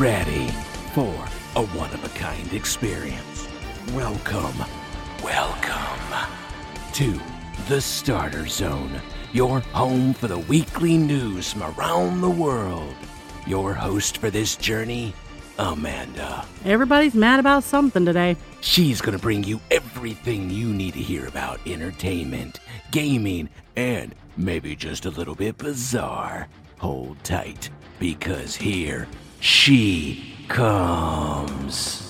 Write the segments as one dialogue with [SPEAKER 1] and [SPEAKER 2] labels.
[SPEAKER 1] Ready for a one of a kind experience. Welcome, welcome to the Starter Zone, your home for the weekly news from around the world. Your host for this journey, Amanda.
[SPEAKER 2] Everybody's mad about something today.
[SPEAKER 1] She's going to bring you everything you need to hear about entertainment, gaming, and maybe just a little bit bizarre. Hold tight, because here she comes.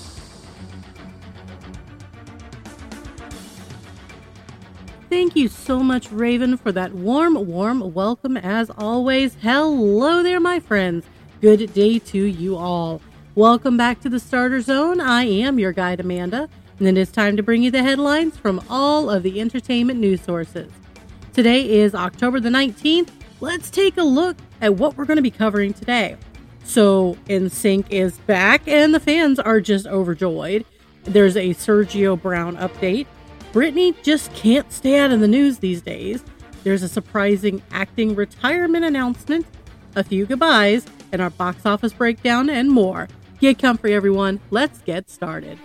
[SPEAKER 2] Thank you so much, Raven, for that warm, warm welcome as always. Hello there, my friends. Good day to you all. Welcome back to the Starter Zone. I am your guide, Amanda, and it is time to bring you the headlines from all of the entertainment news sources. Today is October the 19th. Let's take a look at what we're going to be covering today. So, NSYNC is back, and the fans are just overjoyed. There's a Sergio Brown update. Britney just can't stay out of the news these days. There's a surprising acting retirement announcement, a few goodbyes, and our box office breakdown, and more. Get comfy, everyone. Let's get started.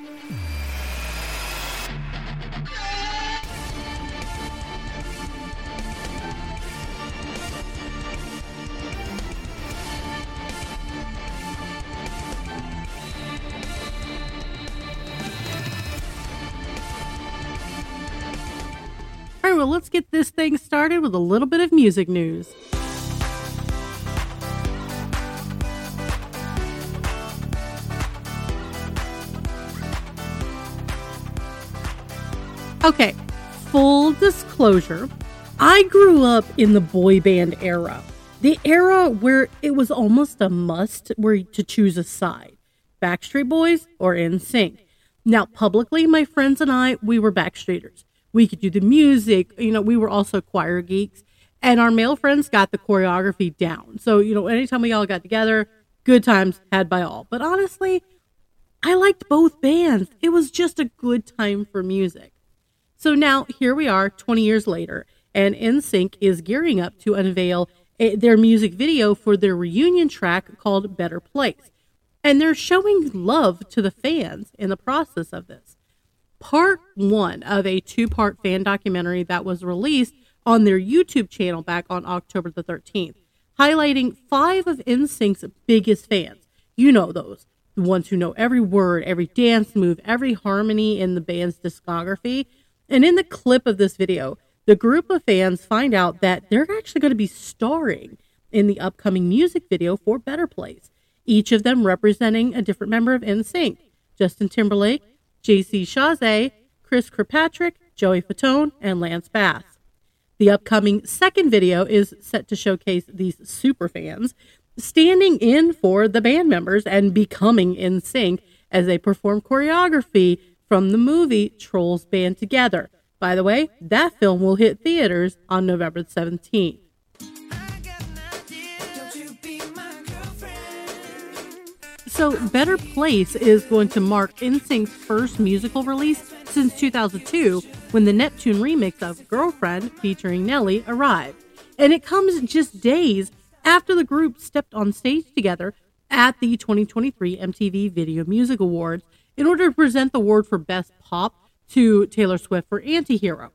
[SPEAKER 2] All right, well, let's get this thing started with a little bit of music news. Okay, full disclosure I grew up in the boy band era. The era where it was almost a must where to choose a side Backstreet Boys or NSYNC. Now, publicly, my friends and I, we were Backstreeters. We could do the music, you know, we were also choir geeks, and our male friends got the choreography down. So, you know, anytime we all got together, good times had by all. But honestly, I liked both bands. It was just a good time for music. So now here we are 20 years later, and NSYNC is gearing up to unveil a, their music video for their reunion track called Better Place. And they're showing love to the fans in the process of this. Part one of a two part fan documentary that was released on their YouTube channel back on October the 13th, highlighting five of NSYNC's biggest fans. You know those, the ones who know every word, every dance move, every harmony in the band's discography. And in the clip of this video, the group of fans find out that they're actually going to be starring in the upcoming music video for Better Place, each of them representing a different member of NSYNC Justin Timberlake, JC Chasez, Chris Kirkpatrick, Joey Fatone, and Lance Bass. The upcoming second video is set to showcase these super fans standing in for the band members and becoming in sync as they perform choreography from the movie Trolls Band Together. By the way, that film will hit theaters on November 17th. So, Better Place is going to mark NSYNC's first musical release since 2002 when the Neptune remix of Girlfriend featuring Nelly arrived. And it comes just days after the group stepped on stage together at the 2023 MTV Video Music Awards in order to present the award for Best Pop to Taylor Swift for Antihero.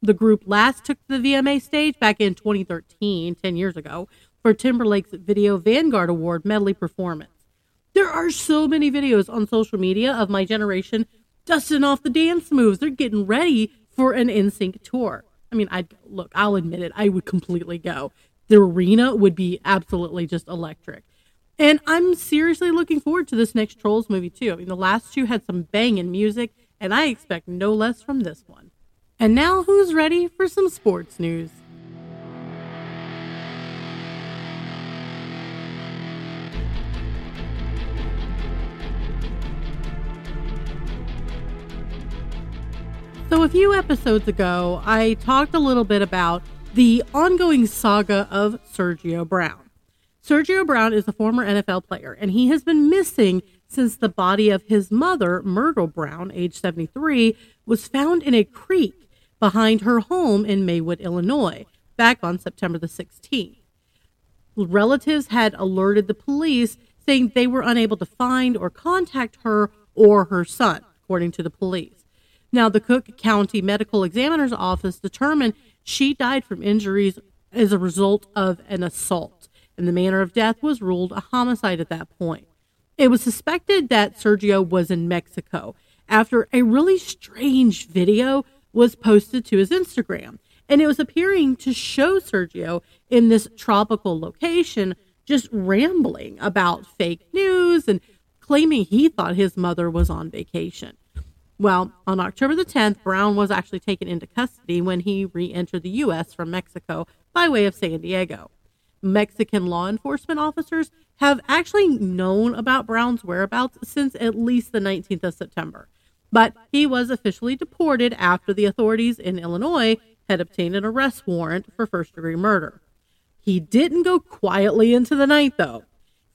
[SPEAKER 2] The group last took the VMA stage back in 2013, 10 years ago, for Timberlake's Video Vanguard Award medley performance. There are so many videos on social media of my generation dusting off the dance moves. They're getting ready for an NSYNC tour. I mean, I look, I'll admit it, I would completely go. The arena would be absolutely just electric. And I'm seriously looking forward to this next Trolls movie too. I mean, the last two had some banging music, and I expect no less from this one. And now, who's ready for some sports news? So, a few episodes ago, I talked a little bit about the ongoing saga of Sergio Brown. Sergio Brown is a former NFL player, and he has been missing since the body of his mother, Myrtle Brown, age 73, was found in a creek behind her home in Maywood, Illinois, back on September the 16th. Relatives had alerted the police saying they were unable to find or contact her or her son, according to the police. Now, the Cook County Medical Examiner's Office determined she died from injuries as a result of an assault, and the manner of death was ruled a homicide at that point. It was suspected that Sergio was in Mexico after a really strange video was posted to his Instagram. And it was appearing to show Sergio in this tropical location just rambling about fake news and claiming he thought his mother was on vacation. Well, on October the 10th, Brown was actually taken into custody when he re entered the U.S. from Mexico by way of San Diego. Mexican law enforcement officers have actually known about Brown's whereabouts since at least the 19th of September. But he was officially deported after the authorities in Illinois had obtained an arrest warrant for first degree murder. He didn't go quietly into the night, though.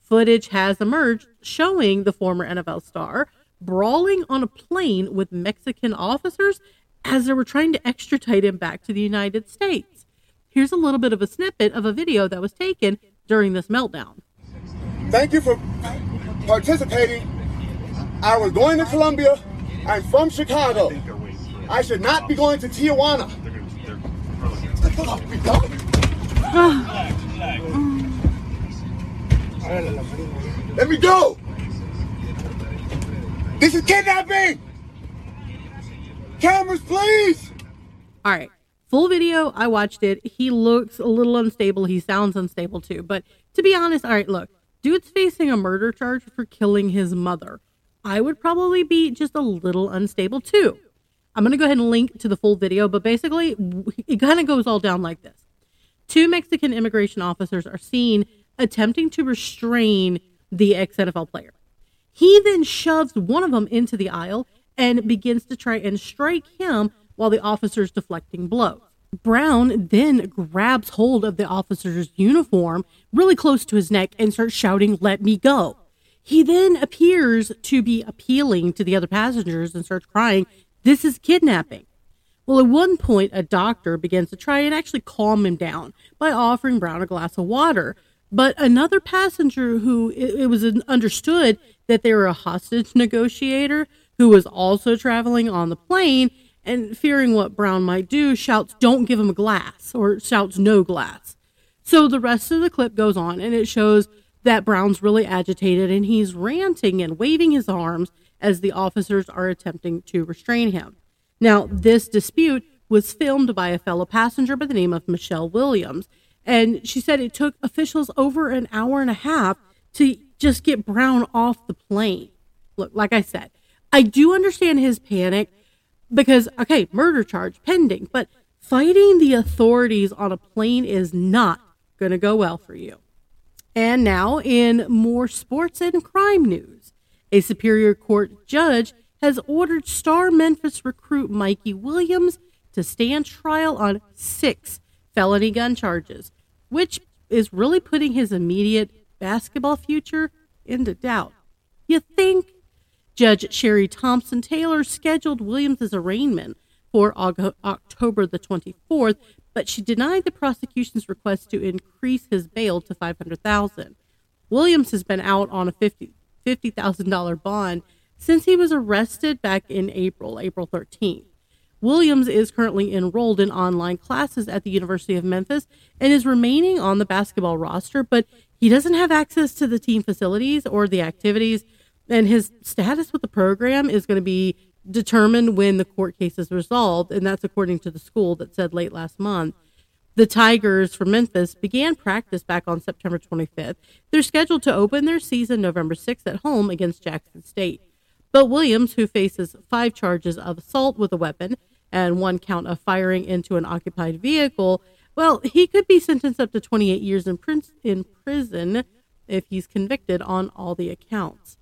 [SPEAKER 2] Footage has emerged showing the former NFL star brawling on a plane with Mexican officers as they were trying to extradite him back to the United States. Here's a little bit of a snippet of a video that was taken during this meltdown.
[SPEAKER 3] Thank you for participating. I was going to Colombia. I'm from Chicago. I should not be going to Tijuana. Let me go. This is kidnapping. Cameras, please.
[SPEAKER 2] All right. Full video, I watched it. He looks a little unstable. He sounds unstable too. But to be honest, all right, look, dude's facing a murder charge for killing his mother. I would probably be just a little unstable too. I'm going to go ahead and link to the full video, but basically, it kind of goes all down like this. Two Mexican immigration officers are seen attempting to restrain the ex NFL player. He then shoves one of them into the aisle and begins to try and strike him while the officer's deflecting blows. Brown then grabs hold of the officer's uniform really close to his neck and starts shouting, Let me go. He then appears to be appealing to the other passengers and starts crying, This is kidnapping. Well, at one point, a doctor begins to try and actually calm him down by offering Brown a glass of water. But another passenger who it, it was understood that they were a hostage negotiator who was also traveling on the plane and fearing what Brown might do, shouts, Don't give him a glass, or shouts, No glass. So the rest of the clip goes on and it shows that Brown's really agitated and he's ranting and waving his arms as the officers are attempting to restrain him. Now, this dispute was filmed by a fellow passenger by the name of Michelle Williams, and she said it took officials over an hour and a half to just get Brown off the plane. Look, like I said, I do understand his panic because, okay, murder charge pending, but fighting the authorities on a plane is not going to go well for you. And now, in more sports and crime news, a Superior Court judge has ordered star Memphis recruit Mikey Williams to stand trial on six felony gun charges, which is really putting his immediate basketball future into doubt. You think? Judge Sherry Thompson Taylor scheduled Williams' arraignment for October the 24th, but she denied the prosecution's request to increase his bail to 500,000. Williams has been out on a 50 $50,000 bond since he was arrested back in April, April 13th. Williams is currently enrolled in online classes at the University of Memphis and is remaining on the basketball roster, but he doesn't have access to the team facilities or the activities, and his status with the program is going to be determined when the court case is resolved, and that's according to the school that said late last month. The Tigers from Memphis began practice back on September 25th. They're scheduled to open their season November 6th at home against Jackson State. But Williams, who faces five charges of assault with a weapon and one count of firing into an occupied vehicle, well, he could be sentenced up to 28 years in, in prison if he's convicted on all the accounts.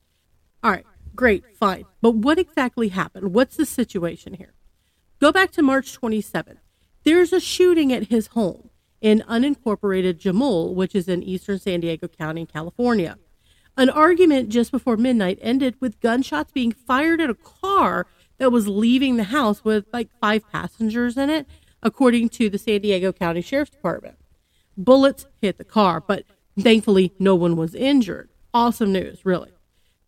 [SPEAKER 2] All right, Great, fine. But what exactly happened? What's the situation here? Go back to March 27th. There's a shooting at his home in unincorporated Jamul, which is in eastern San Diego County, California. An argument just before midnight ended with gunshots being fired at a car that was leaving the house with like five passengers in it, according to the San Diego County Sheriff's Department. Bullets hit the car, but thankfully no one was injured. Awesome news, really.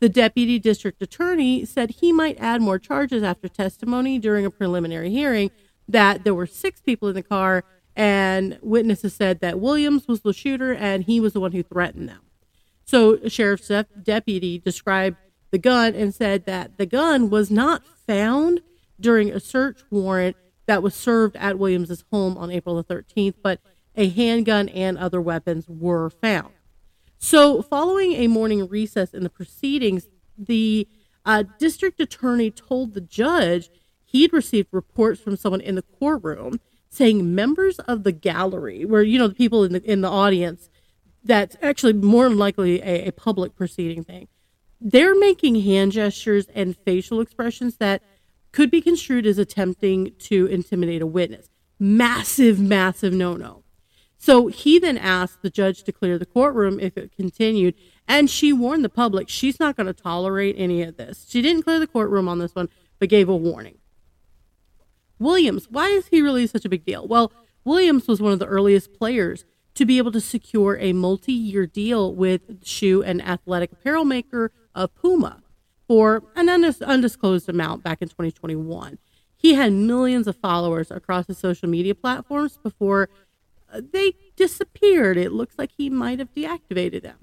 [SPEAKER 2] The deputy district attorney said he might add more charges after testimony during a preliminary hearing that there were six people in the car and witnesses said that Williams was the shooter and he was the one who threatened them. So, sheriff's deputy described the gun and said that the gun was not found during a search warrant that was served at Williams's home on April the 13th, but a handgun and other weapons were found. So, following a morning recess in the proceedings, the uh, district attorney told the judge he'd received reports from someone in the courtroom saying members of the gallery, where you know the people in the in the audience, that's actually more than likely a, a public proceeding thing. They're making hand gestures and facial expressions that could be construed as attempting to intimidate a witness. Massive, massive no no. So he then asked the judge to clear the courtroom if it continued, and she warned the public she's not going to tolerate any of this. She didn't clear the courtroom on this one, but gave a warning. Williams, why is he really such a big deal? Well, Williams was one of the earliest players to be able to secure a multi year deal with shoe and athletic apparel maker of Puma for an undisclosed amount back in 2021. He had millions of followers across his social media platforms before uh, they disappeared. It looks like he might have deactivated them.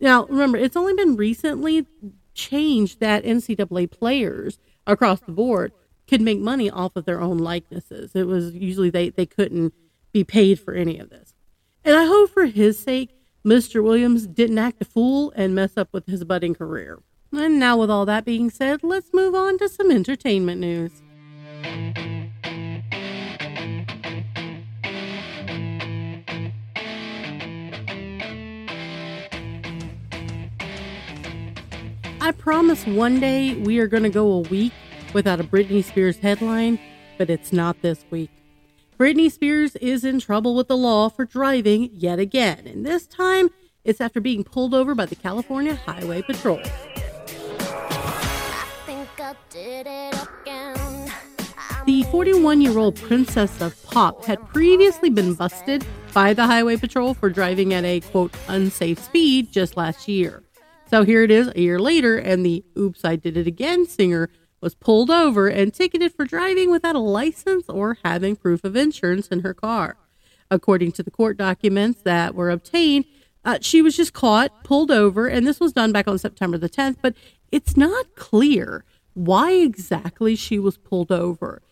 [SPEAKER 2] Now, remember, it's only been recently changed that NCAA players across the board could make money off of their own likenesses. It was usually they, they couldn't be paid for any of this. And I hope for his sake, Mr. Williams didn't act a fool and mess up with his budding career. And now, with all that being said, let's move on to some entertainment news. I promise one day we are going to go a week without a Britney Spears headline, but it's not this week. Britney Spears is in trouble with the law for driving yet again, and this time it's after being pulled over by the California Highway Patrol. The 41 year old princess of pop had previously been busted by the Highway Patrol for driving at a quote unsafe speed just last year. So here it is a year later, and the Oops, I Did It Again singer was pulled over and ticketed for driving without a license or having proof of insurance in her car. According to the court documents that were obtained, uh, she was just caught, pulled over, and this was done back on September the 10th, but it's not clear why exactly she was pulled over.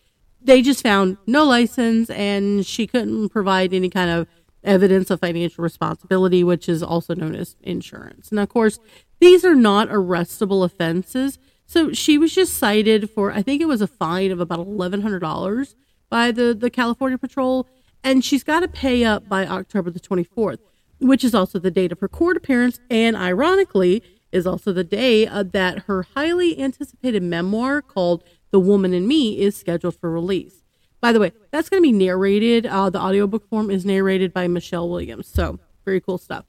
[SPEAKER 2] They just found no license and she couldn't provide any kind of evidence of financial responsibility, which is also known as insurance. And of course, these are not arrestable offenses. So she was just cited for, I think it was a fine of about $1,100 by the, the California Patrol. And she's got to pay up by October the 24th, which is also the date of her court appearance. And ironically, is also the day uh, that her highly anticipated memoir called The Woman in Me is scheduled for release. By the way, that's going to be narrated. Uh, the audiobook form is narrated by Michelle Williams. So, very cool stuff.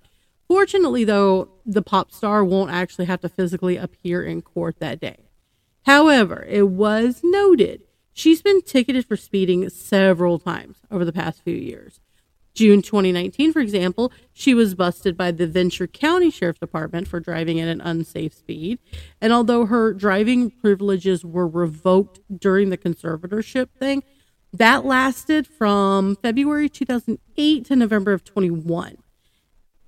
[SPEAKER 2] Fortunately, though, the pop star won't actually have to physically appear in court that day. However, it was noted she's been ticketed for speeding several times over the past few years. June 2019, for example, she was busted by the Ventura County Sheriff's Department for driving at an unsafe speed. And although her driving privileges were revoked during the conservatorship thing, that lasted from February 2008 to November of 21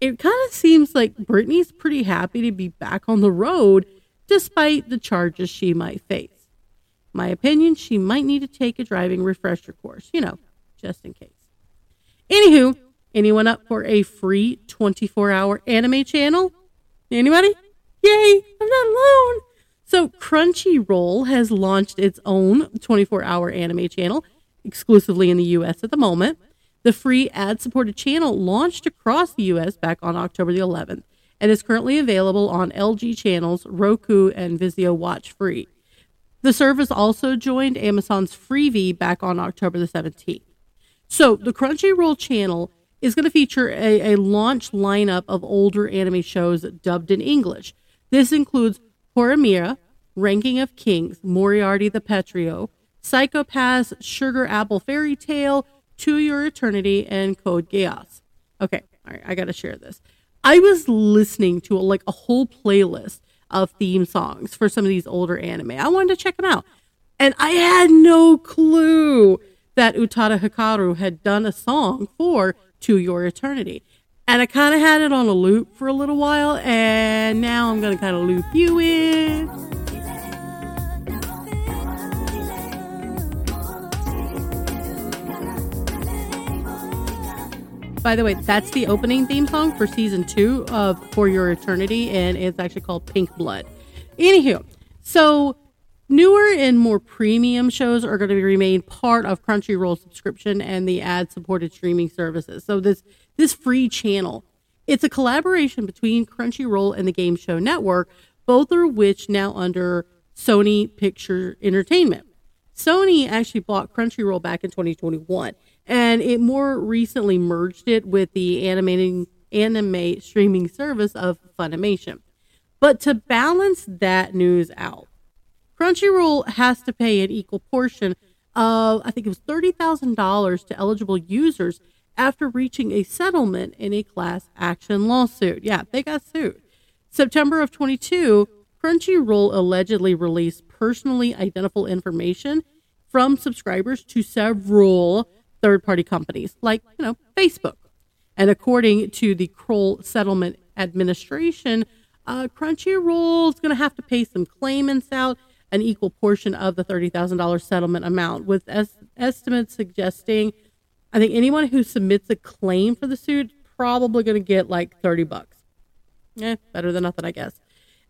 [SPEAKER 2] it kind of seems like Britney's pretty happy to be back on the road despite the charges she might face. My opinion, she might need to take a driving refresher course, you know, just in case. Anywho, anyone up for a free 24 hour anime channel? Anybody? Yay, I'm not alone. So, Crunchyroll has launched its own 24 hour anime channel exclusively in the US at the moment. The free ad supported channel launched across the U.S. back on October the 11th and is currently available on LG channels, Roku, and Vizio Watch Free. The service also joined Amazon's Freevee back on October the 17th. So the Crunchyroll channel is going to feature a, a launch lineup of older anime shows dubbed in English. This includes Horimiya, Ranking of Kings, Moriarty the Patriot, Psycho-Pass, Sugar Apple Fairy Tale, to Your Eternity and Code Geass. Okay, all right, I got to share this. I was listening to like a whole playlist of theme songs for some of these older anime. I wanted to check them out. And I had no clue that Utada Hikaru had done a song for To Your Eternity. And I kind of had it on a loop for a little while, and now I'm going to kind of loop you in. By the way, that's the opening theme song for season two of For Your Eternity, and it's actually called Pink Blood. Anywho, so newer and more premium shows are going to remain part of Crunchyroll subscription and the ad-supported streaming services. So this this free channel, it's a collaboration between Crunchyroll and the Game Show Network, both of which now under Sony Picture Entertainment. Sony actually bought Crunchyroll back in 2021 and it more recently merged it with the animating anime streaming service of Funimation. But to balance that news out, Crunchyroll has to pay an equal portion of I think it was $30,000 to eligible users after reaching a settlement in a class action lawsuit. Yeah, they got sued. September of 22, Crunchyroll allegedly released personally identifiable information from subscribers to several third party companies like, you know, Facebook. And according to the Kroll Settlement Administration, uh, Crunchyroll is going to have to pay some claimants out an equal portion of the $30,000 settlement amount, with es- estimates suggesting I think anyone who submits a claim for the suit probably going to get like 30 bucks. Eh, better than nothing, I guess.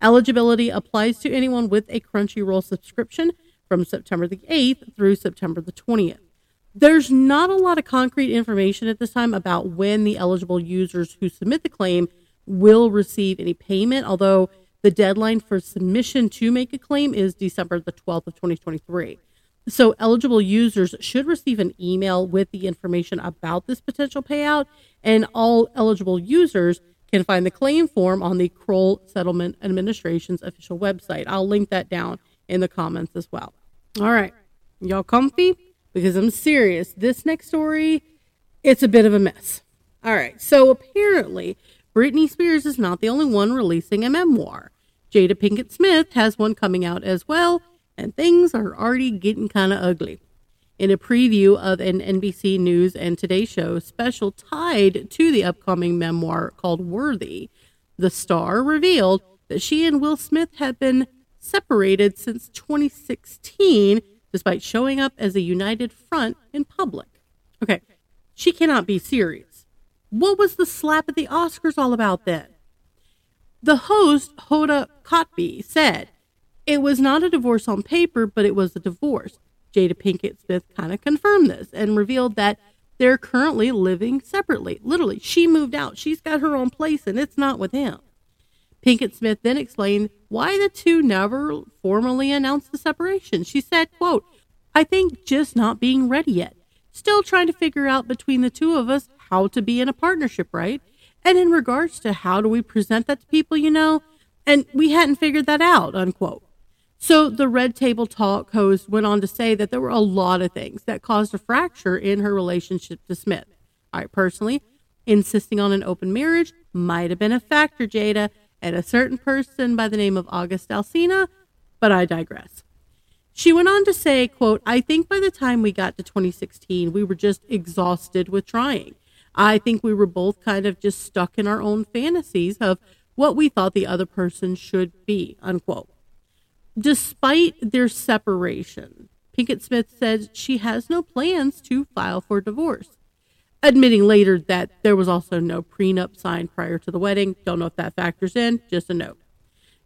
[SPEAKER 2] Eligibility applies to anyone with a Crunchyroll subscription from September the 8th through September the 20th. There's not a lot of concrete information at this time about when the eligible users who submit the claim will receive any payment, although the deadline for submission to make a claim is December the 12th of 2023. So eligible users should receive an email with the information about this potential payout, and all eligible users can find the claim form on the Kroll Settlement Administration's official website. I'll link that down in the comments as well. All right, y'all comfy? because I'm serious. This next story, it's a bit of a mess. All right, so apparently, Britney Spears is not the only one releasing a memoir. Jada Pinkett Smith has one coming out as well, and things are already getting kind of ugly. In a preview of an NBC News and Today Show special tied to the upcoming memoir called Worthy, the star revealed that she and Will Smith had been separated since 2016 despite showing up as a united front in public. Okay, she cannot be serious. What was the slap at the Oscars all about then? The host, Hoda Kotb, said it was not a divorce on paper, but it was a divorce. Jada Pinkett Smith kind of confirmed this and revealed that they're currently living separately. Literally, she moved out. She's got her own place and it's not with him. Pinkett Smith then explained why the two never formally announced the separation. She said, quote, I think just not being ready yet. Still trying to figure out between the two of us how to be in a partnership, right? And in regards to how do we present that to people, you know, and we hadn't figured that out, unquote. So the Red Table Talk host went on to say that there were a lot of things that caused a fracture in her relationship to Smith. I personally, insisting on an open marriage might have been a factor, Jada, and a certain person by the name of August Alsina, but I digress. She went on to say, quote, I think by the time we got to 2016, we were just exhausted with trying. I think we were both kind of just stuck in our own fantasies of what we thought the other person should be, unquote. Despite their separation, Pinkett Smith said she has no plans to file for divorce admitting later that there was also no prenup signed prior to the wedding. Don't know if that factors in, just a note.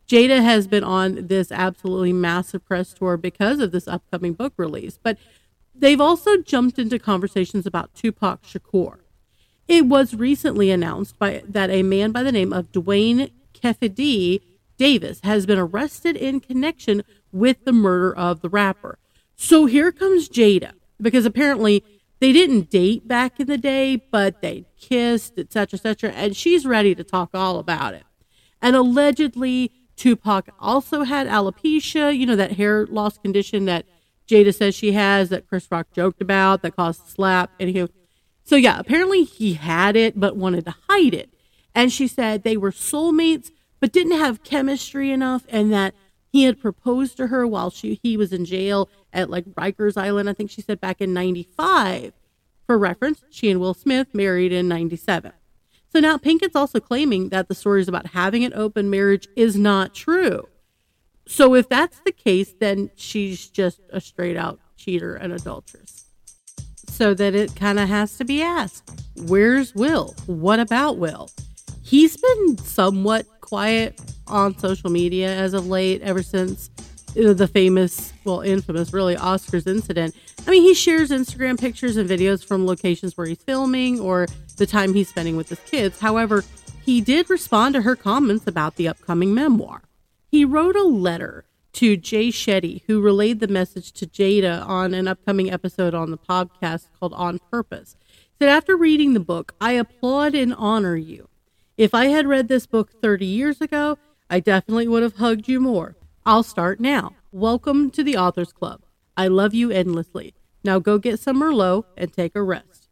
[SPEAKER 2] Jada has been on this absolutely massive press tour because of this upcoming book release, but they've also jumped into conversations about Tupac Shakur. It was recently announced by that a man by the name of Dwayne Kefidi Davis has been arrested in connection with the murder of the rapper. So here comes Jada because apparently they didn't date back in the day, but they kissed, etc., etc., and she's ready to talk all about it. And allegedly, Tupac also had alopecia, you know, that hair loss condition that Jada says she has, that Chris Rock joked about, that caused slap. Anywho, so yeah, apparently he had it, but wanted to hide it. And she said they were soulmates, but didn't have chemistry enough, and that he had proposed to her while she he was in jail at like Rikers Island. I think she said back in '95. For reference, she and Will Smith married in '97. So now Pinkett's also claiming that the stories about having an open marriage is not true. So if that's the case, then she's just a straight out cheater and adulteress. So that it kind of has to be asked where's Will? What about Will? He's been somewhat quiet on social media as of late, ever since the famous, well, infamous, really, Oscars incident. I mean, he shares Instagram pictures and videos from locations where he's filming or the time he's spending with his kids. However, he did respond to her comments about the upcoming memoir. He wrote a letter to Jay Shetty, who relayed the message to Jada on an upcoming episode on the podcast called On Purpose. He said, After reading the book, I applaud and honor you. If I had read this book 30 years ago, I definitely would have hugged you more. I'll start now. Welcome to the Authors Club. I love you endlessly. Now go get some Merlot and take a rest.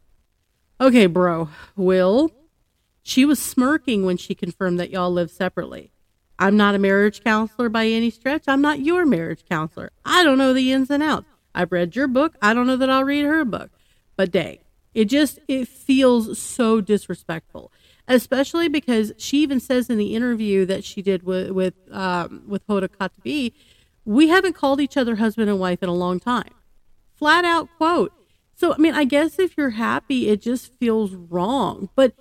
[SPEAKER 2] Okay, bro. Will? She was smirking when she confirmed that y'all live separately. I'm not a marriage counselor by any stretch. I'm not your marriage counselor. I don't know the ins and outs. I've read your book. I don't know that I'll read her book. But dang, it just it feels so disrespectful, especially because she even says in the interview that she did with with um, with Hoda Kotb, we haven't called each other husband and wife in a long time. Flat out quote. So I mean, I guess if you're happy, it just feels wrong. But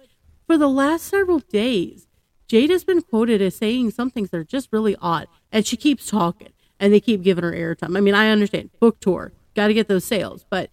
[SPEAKER 2] for the last several days, Jada's been quoted as saying some things that are just really odd, and she keeps talking, and they keep giving her airtime. I mean, I understand book tour, got to get those sales, but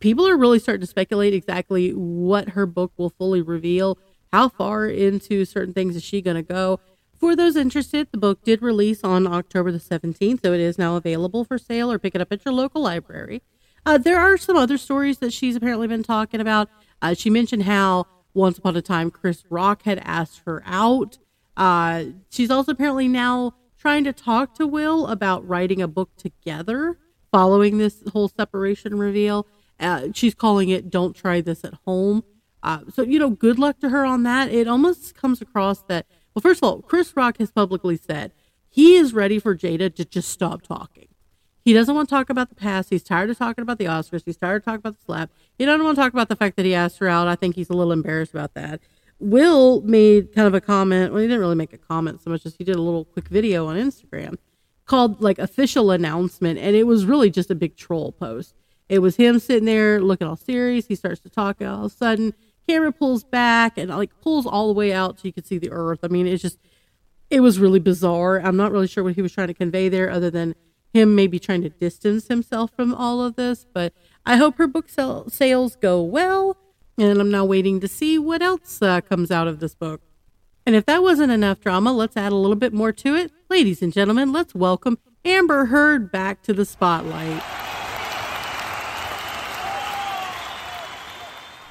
[SPEAKER 2] people are really starting to speculate exactly what her book will fully reveal. How far into certain things is she going to go? For those interested, the book did release on October the 17th, so it is now available for sale or pick it up at your local library. Uh, there are some other stories that she's apparently been talking about. Uh, she mentioned how once upon a time, Chris Rock had asked her out. Uh, she's also apparently now trying to talk to Will about writing a book together following this whole separation reveal. Uh, she's calling it Don't Try This at Home. Uh, so, you know, good luck to her on that. It almost comes across that, well, first of all, Chris Rock has publicly said he is ready for Jada to just stop talking. He doesn't want to talk about the past. He's tired of talking about the Oscars. He's tired of talking about the slap. He doesn't want to talk about the fact that he asked her out. I think he's a little embarrassed about that. Will made kind of a comment. Well, he didn't really make a comment so much as he did a little quick video on Instagram called like official announcement. And it was really just a big troll post. It was him sitting there looking all serious. He starts to talk. All of a sudden, camera pulls back and like pulls all the way out so you can see the earth. I mean, it's just, it was really bizarre. I'm not really sure what he was trying to convey there other than him maybe trying to distance himself from all of this. But I hope her book sell- sales go well. And I'm now waiting to see what else uh, comes out of this book. And if that wasn't enough drama, let's add a little bit more to it. Ladies and gentlemen, let's welcome Amber Heard back to the spotlight.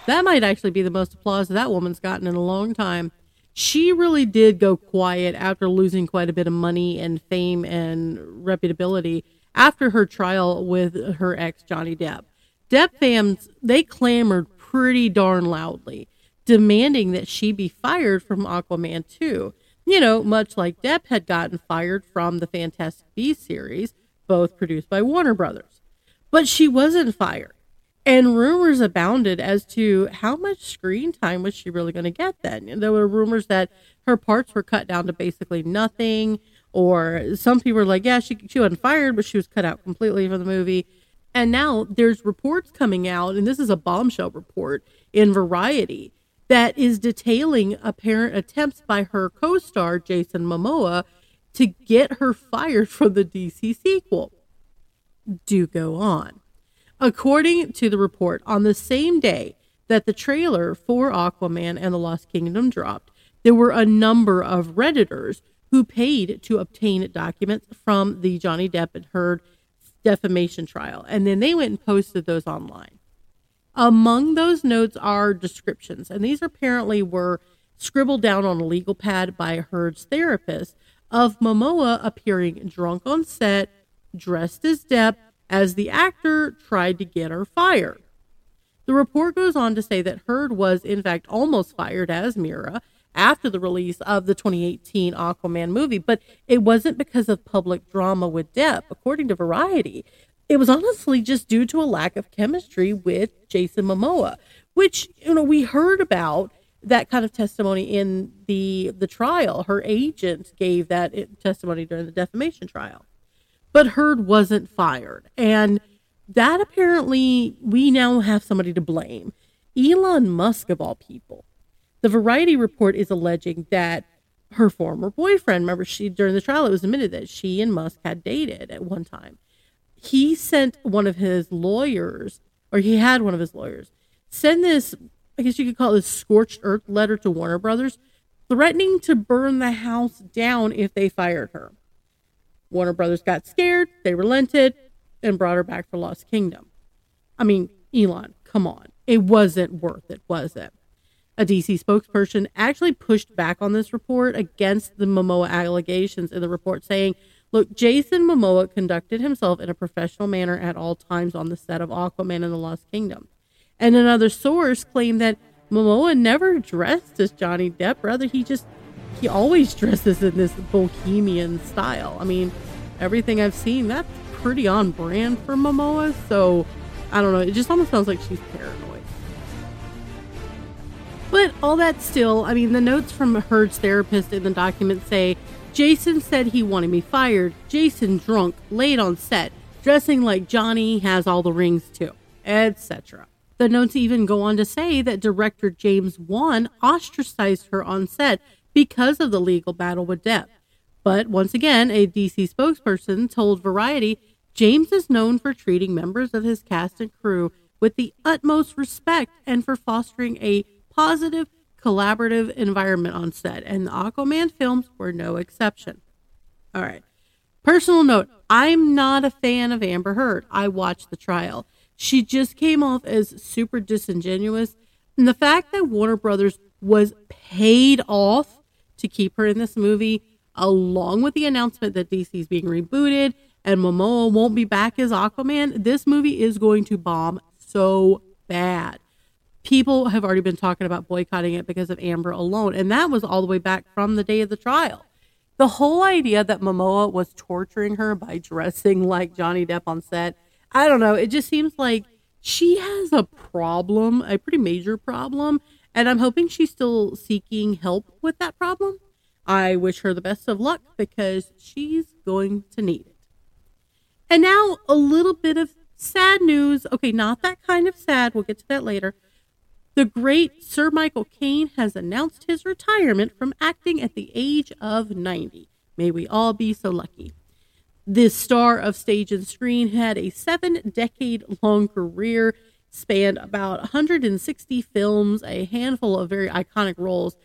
[SPEAKER 2] That might actually be the most applause that woman's gotten in a long time she really did go quiet after losing quite a bit of money and fame and reputability after her trial with her ex Johnny Depp. Depp fans they clamored pretty darn loudly, demanding that she be fired from Aquaman 2. You know, much like Depp had gotten fired from the Fantastic Beasts series, both produced by Warner Brothers. But she wasn't fired. And rumors abounded as to how much screen time was she really going to get then. There were rumors that her parts were cut down to basically nothing, or some people were like, yeah, she, she wasn't fired, but she was cut out completely from the movie. And now there's reports coming out, and this is a bombshell report in Variety that is detailing apparent attempts by her co star, Jason Momoa, to get her fired from the DC sequel. Do go on. According to the report, on the same day that the trailer for Aquaman and the Lost Kingdom dropped, there were a number of Redditors who paid to obtain documents from the Johnny Depp and Heard defamation trial. And then they went and posted those online. Among those notes are descriptions, and these apparently were scribbled down on a legal pad by Heard's therapist of Momoa appearing drunk on set, dressed as Depp, as the actor tried to get her fired. The report goes on to say that Heard was, in fact, almost fired as Mera after the release of the 2018 Aquaman movie, but it wasn't because of public drama with Depp, according to Variety. It was honestly just due to a lack of chemistry with Jason Momoa, which you know we heard about that kind of testimony in the the trial. Her agent gave that testimony during the defamation trial, but Heard wasn't fired, and that apparently we now have somebody to blame. Elon Musk of all people. The Variety report is alleging that her former boyfriend, remember she during the trial it was admitted that she and Musk had dated at one time. He sent one of his lawyers, or he had one of his lawyers, send this, I guess you could call a scorched earth letter to Warner Brothers, threatening to burn the house down if they fired her. Warner Brothers got scared, they relented, and brought her back for Lost Kingdom. I mean, Elon, come on. It wasn't worth it, was it? A DC spokesperson actually pushed back on this report against the Momoa allegations in the report, saying, Look, Jason Momoa conducted himself in a professional manner at all times on the set of Aquaman and the Lost Kingdom. And another source claimed that Momoa never dressed as Johnny Depp. Rather, he just, he always dresses in this bohemian style. I mean, everything I've seen, that's pretty on brand for Momoa. So, I don't know. It just almost sounds like she's paranoid. But all that still, I mean, the notes from Heard's therapist in the document say Jason said he wanted me fired. Jason drunk, late on set, dressing like Johnny has all the rings too, etc. The notes even go on to say that director James Wan ostracized her on set because of the legal battle with Depp. But once again, a DC spokesperson told Variety James is known for treating members of his cast and crew with the utmost respect and for fostering a positive, collaborative environment on set, and the Aquaman films were no exception. All right. Personal note I'm not a fan of Amber Heard. I watched the trial. She just came off as super disingenuous. And the fact that Warner Brothers was paid off to keep her in this movie, along with the announcement that DC is being rebooted and Momoa won't be back as Aquaman, this movie is going to bomb so bad people have already been talking about boycotting it because of Amber alone. And that was all the way back from the day of the trial. The whole idea that Momoa was torturing her by dressing like Johnny Depp on set, I don't know. It just seems like she has a problem, a pretty major problem. And I'm hoping she's still seeking help with that problem. I wish her the best of luck because she's going to need it. And now a little bit of sad news. Okay, not that kind of sad. We'll get to that later. The great Sir Michael Caine has announced his retirement from acting at the age of 90. May we all be so lucky. This star of stage and screen had a seven decade long career, spanned about 160 films, a handful of very iconic roles.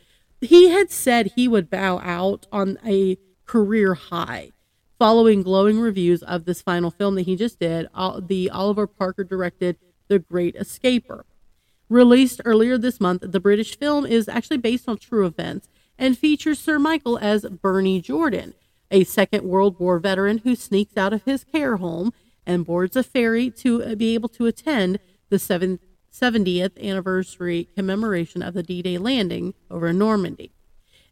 [SPEAKER 2] He had said he would bow out on a career high following glowing reviews of this final film that he just did, the Oliver Parker directed The Great Escaper. Released earlier this month, the British film is actually based on true events and features Sir Michael as Bernie Jordan, a Second World War veteran who sneaks out of his care home and boards a ferry to be able to attend the 70th anniversary commemoration of the D Day landing over Normandy.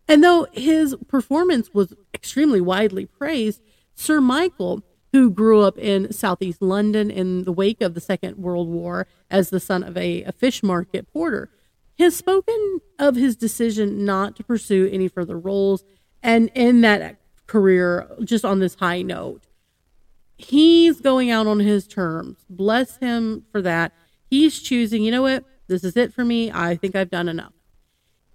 [SPEAKER 2] And though his performance was extremely widely praised, Sir Michael who grew up in southeast London in the wake of the Second World War as the son of a, a, fish market porter, has spoken of his decision not to pursue any further roles and in that career just on this high note. He's going out on his terms. Bless him for that. He's choosing, you know what? This is it for me. I think I've done enough.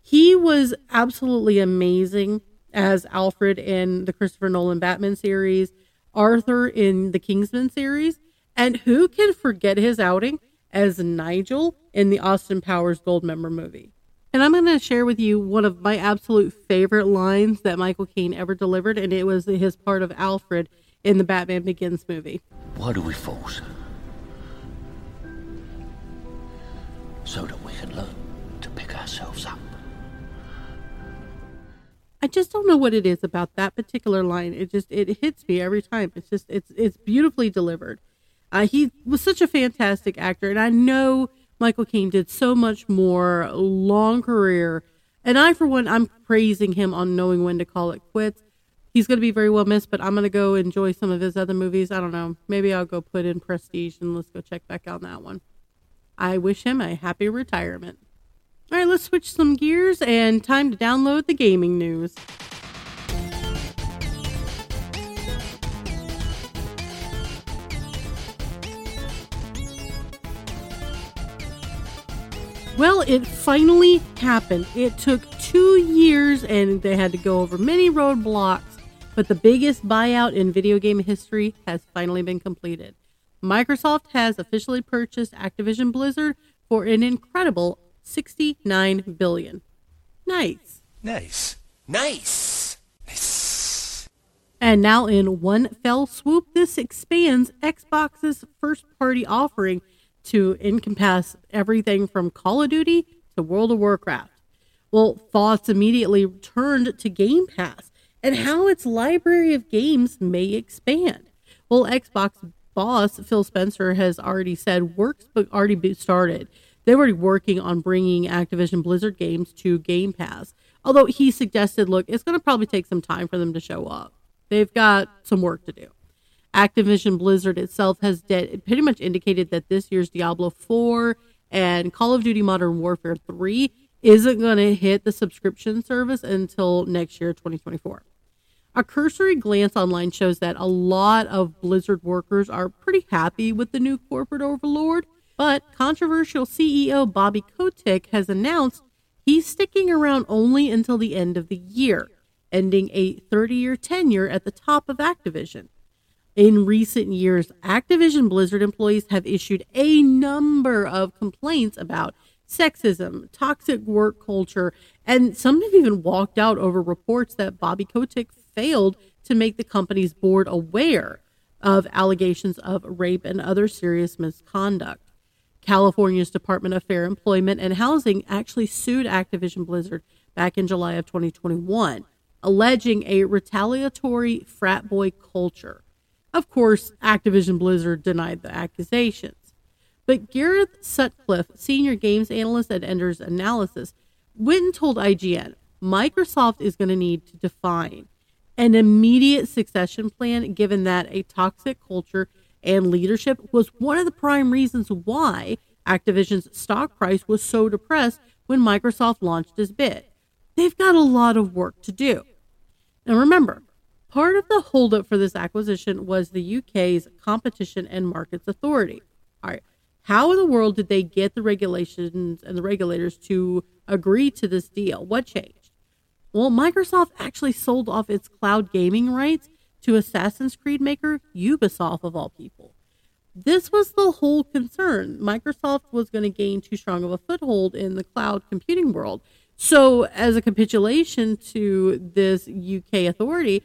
[SPEAKER 2] He was absolutely amazing as Alfred in the Christopher Nolan Batman series Arthur in the Kingsman series. And who can forget his outing as Nigel in the Austin Powers Goldmember movie? And I'm going to share with you one of my absolute favorite lines that Michael Caine ever delivered, and it was his part of Alfred in the Batman Begins movie.
[SPEAKER 4] Why do we force? So that we can learn to pick ourselves up.
[SPEAKER 2] I just don't know what it is about that particular line. It just it hits me every time. It's just it's it's beautifully delivered. Uh, he was such a fantastic actor, and I know Michael Caine did so much more long career And I, for one, I'm praising him on knowing when to call it quits. He's going to be very well missed, but I'm going to go enjoy some of his other movies. I don't know. Maybe I'll go put in Prestige and let's go check back on that one. I wish him a happy retirement. All right, let's switch some gears and time to download the gaming news. Well, it finally happened. It took two years and they had to go over many roadblocks, but the biggest buyout in video game history has finally been completed. Microsoft has officially purchased Activision Blizzard for an incredible 69 billion. Nice.
[SPEAKER 5] Nice. Nice. Nice.
[SPEAKER 2] And now in one fell swoop, this expands Xbox's first party offering to encompass everything from Call of Duty to World of Warcraft. Well, thoughts immediately turned to Game Pass and how its library of games may expand. Well, Xbox boss Phil Spencer has already said work's already started. They're already working on bringing Activision Blizzard games to Game Pass. Although he suggested, look, it's going to probably take some time for them to show up. They've got some work to do. Activision Blizzard itself has de- pretty much indicated that this year's Diablo 4 and Call of Duty Modern Warfare 3 isn't going to hit the subscription service until next year, 2024. A cursory glance online shows that a lot of Blizzard workers are pretty happy with the new corporate overlord, but controversial CEO Bobby Kotick has announced he's sticking around only until the end of the year, ending a 30 year tenure at the top of Activision. In recent years, Activision Blizzard employees have issued a number of complaints about sexism, toxic work culture, and some have even walked out over reports that Bobby Kotick failed to make the company's board aware of allegations of rape and other serious misconduct. California's Department of Fair Employment and Housing actually sued Activision Blizzard back in July of 2021, alleging a retaliatory frat boy culture. Of course, Activision Blizzard denied the accusations. But Gareth Sutcliffe, senior games analyst at Enders Analysis, went and told IGN Microsoft is going to need to define an immediate succession plan given that a toxic culture and leadership was one of the prime reasons why Activision's stock price was so depressed when Microsoft launched its bid. They've got a lot of work to do. Now remember, Part of the holdup for this acquisition was the UK's Competition and Markets Authority. All right, how in the world did they get the regulations and the regulators to agree to this deal? What changed? Well, Microsoft actually sold off its cloud gaming rights to Assassin's Creed maker Ubisoft, of all people. This was the whole concern. Microsoft was going to gain too strong of a foothold in the cloud computing world. So, as a capitulation to this UK authority,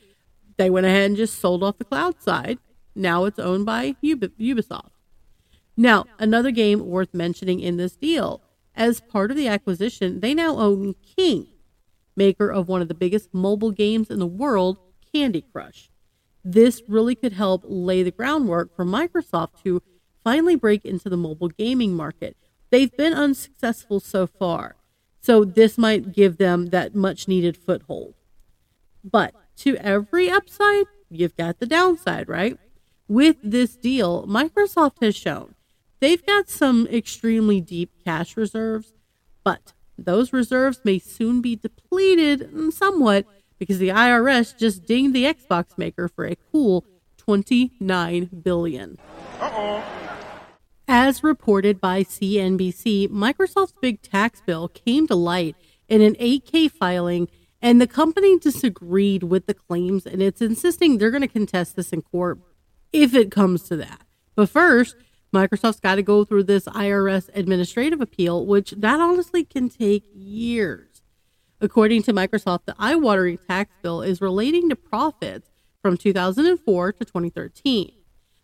[SPEAKER 2] they went ahead and just sold off the cloud side. Now it's owned by Ubisoft. Now, another game worth mentioning in this deal. As part of the acquisition, they now own King, maker of one of the biggest mobile games in the world, Candy Crush. This really could help lay the groundwork for Microsoft to finally break into the mobile gaming market. They've been unsuccessful so far, so this might give them that much needed foothold. But to every upside, you've got the downside, right? With this deal, Microsoft has shown they've got some extremely deep cash reserves, but those reserves may soon be depleted somewhat because the IRS just dinged the Xbox maker for a cool 29 billion. Uh-oh. As reported by CNBC, Microsoft's big tax bill came to light in an 8K filing and the company disagreed with the claims and it's insisting they're going to contest this in court if it comes to that. But first, Microsoft's got to go through this IRS administrative appeal, which that honestly can take years. According to Microsoft, the eye-watering tax bill is relating to profits from 2004 to 2013.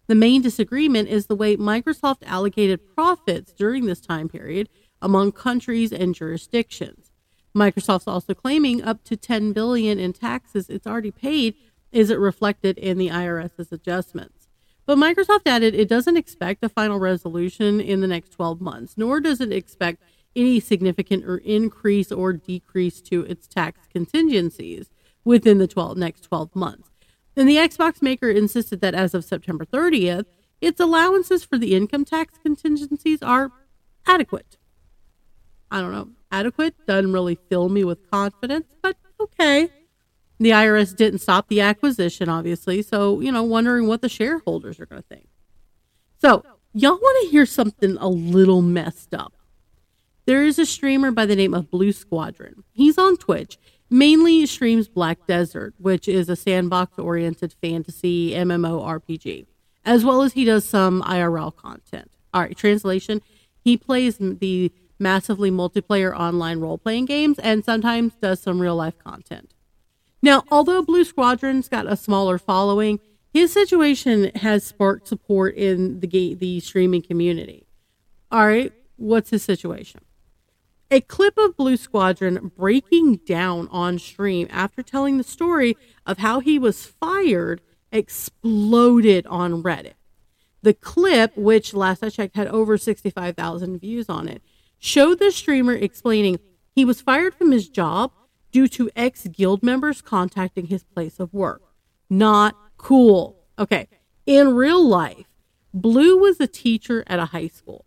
[SPEAKER 2] The main disagreement is the way Microsoft allocated profits during this time period among countries and jurisdictions. Microsoft's also claiming up to 10 billion in taxes it's already paid isn't reflected in the IRS's adjustments. But Microsoft added it doesn't expect a final resolution in the next 12 months, nor does it expect any significant or increase or decrease to its tax contingencies within the 12, next 12 months. And the Xbox maker insisted that as of September 30th, its allowances for the income tax contingencies are adequate. I don't know. Adequate doesn't really fill me with confidence, but okay. The IRS didn't stop the acquisition, obviously. So, you know, wondering what the shareholders are going to think. So, y'all want to hear something a little messed up? There is a streamer by the name of Blue Squadron. He's on Twitch, mainly streams Black Desert, which is a sandbox oriented fantasy MMO RPG, as well as he does some IRL content. All right, translation he plays the massively multiplayer online role playing games and sometimes does some real life content. Now, although Blue Squadron's got a smaller following, his situation has sparked support in the the streaming community. All right, what's his situation? A clip of Blue Squadron breaking down on stream after telling the story of how he was fired exploded on Reddit. The clip, which last I checked had over 65,000 views on it, showed the streamer explaining he was fired from his job due to ex guild members contacting his place of work. Not cool. Okay. In real life, Blue was a teacher at a high school.